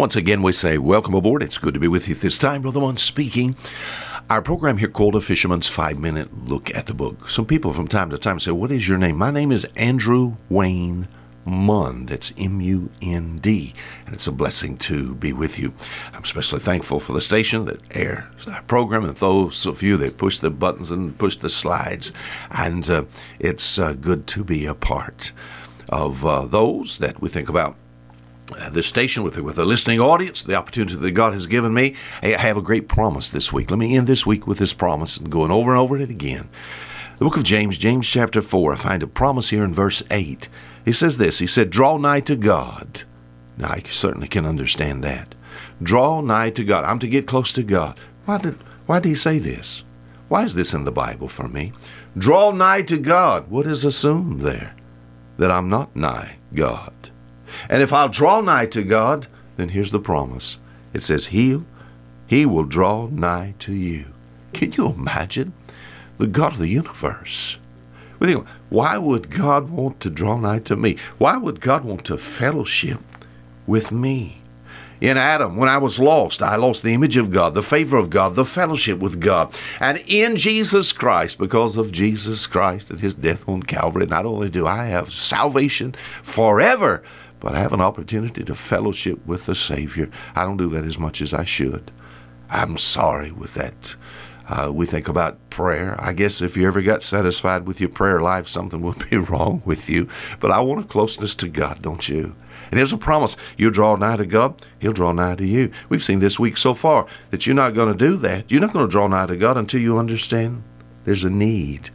Once again, we say welcome aboard. It's good to be with you this time. Brother Mund speaking. Our program here called A Fisherman's Five Minute Look at the Book. Some people from time to time say, What is your name? My name is Andrew Wayne Mund. It's M U N D. And it's a blessing to be with you. I'm especially thankful for the station that airs our program and those of you that push the buttons and push the slides. And uh, it's uh, good to be a part of uh, those that we think about Uh, this station with, with a listening audience, the opportunity that God has given me. I have a great promise this week. Let me end this week with this promise going over and over it again. The book of James, James chapter 4, I find a promise here in verse 8. He says this He said, Draw nigh to God. Now, I certainly can understand that. Draw nigh to God. I'm to get close to God. Why did, why did he say this? Why is this in the Bible for me? Draw nigh to God. What is assumed there? That I'm not nigh God. And if I'll draw nigh to God, then here's the promise. It says, He, he will draw nigh to you. Can you imagine? The God of the universe. We think, why would God want to draw nigh to me? Why would God want to fellowship with me? In Adam, when I was lost, I lost the image of God, the favor of God, the fellowship with God. And in Jesus Christ, because of Jesus Christ and his death on Calvary, not only do I have salvation forever, but I have an opportunity to fellowship with the Savior. I don't do that as much as I should. I'm sorry with that. Uh, we think about prayer. I guess if you ever got satisfied with your prayer life, something would be wrong with you. But I want a closeness to God, don't you? And there's a promise you draw nigh to God, He'll draw nigh to you. We've seen this week so far that you're not going to do that. You're not going to draw nigh to God until you understand there's a need.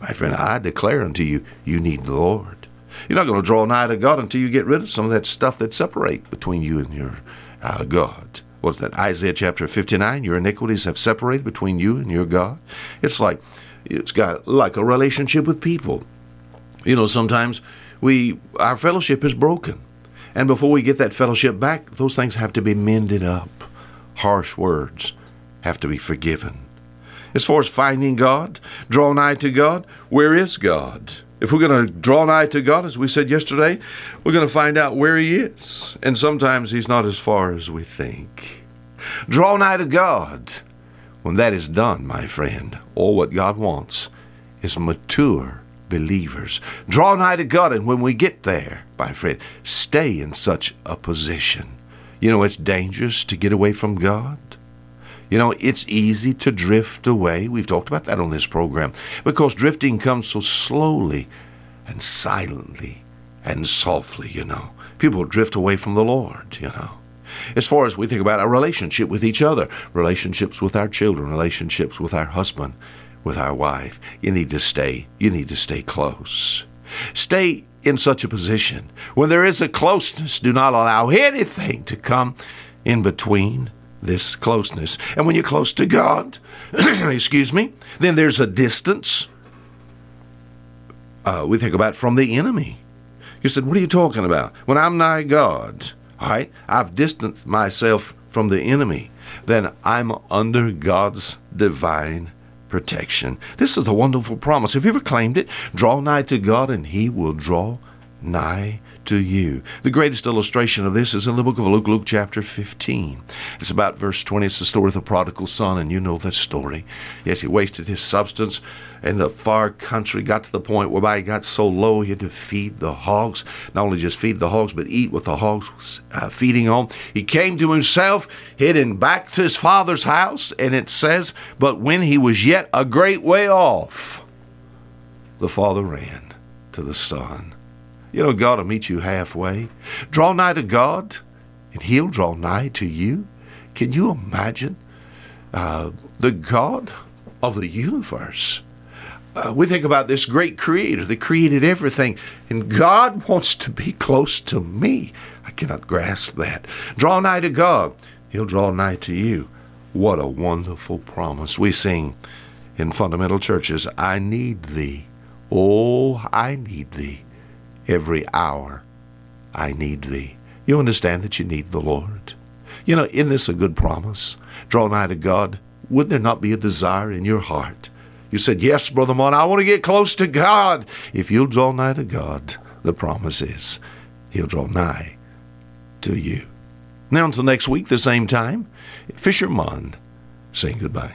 My friend, I declare unto you, you need the Lord. You're not going to draw nigh to God until you get rid of some of that stuff that separates between you and your uh, God. What's that? Isaiah chapter 59. Your iniquities have separated between you and your God. It's like it's got like a relationship with people. You know, sometimes we our fellowship is broken, and before we get that fellowship back, those things have to be mended up. Harsh words have to be forgiven. As far as finding God, draw nigh to God, where is God? If we're going to draw nigh to God, as we said yesterday, we're going to find out where He is. And sometimes He's not as far as we think. Draw nigh to God. When that is done, my friend, all what God wants is mature believers. Draw nigh to God, and when we get there, my friend, stay in such a position. You know, it's dangerous to get away from God. You know, it's easy to drift away. We've talked about that on this program because drifting comes so slowly and silently and softly, you know. People drift away from the Lord, you know. As far as we think about our relationship with each other, relationships with our children, relationships with our husband, with our wife, you need to stay, you need to stay close. Stay in such a position. When there is a closeness, do not allow anything to come in between this closeness. And when you're close to God, excuse me, then there's a distance. Uh, we think about from the enemy. You said, What are you talking about? When I'm nigh God, all right, I've distanced myself from the enemy, then I'm under God's divine protection. This is a wonderful promise. Have you ever claimed it? Draw nigh to God, and He will draw nigh to you. The greatest illustration of this is in the book of Luke, Luke chapter 15. It's about verse 20. It's the story of the prodigal son, and you know that story. Yes, he wasted his substance in the far country, got to the point whereby he got so low he had to feed the hogs. Not only just feed the hogs, but eat what the hogs was uh, feeding on. He came to himself, heading back to his father's house, and it says, But when he was yet a great way off, the father ran to the son you know, God will meet you halfway. Draw nigh to God, and He'll draw nigh to you. Can you imagine uh, the God of the universe? Uh, we think about this great creator that created everything, and God wants to be close to me. I cannot grasp that. Draw nigh to God, He'll draw nigh to you. What a wonderful promise. We sing in fundamental churches, I need thee. Oh, I need thee every hour I need thee. You understand that you need the Lord. You know, isn't this a good promise? Draw nigh to God. Would there not be a desire in your heart? You said, Yes, Brother Mund, I want to get close to God. If you'll draw nigh to God, the promise is He'll draw nigh to you. Now, until next week, the same time, Fisherman saying goodbye.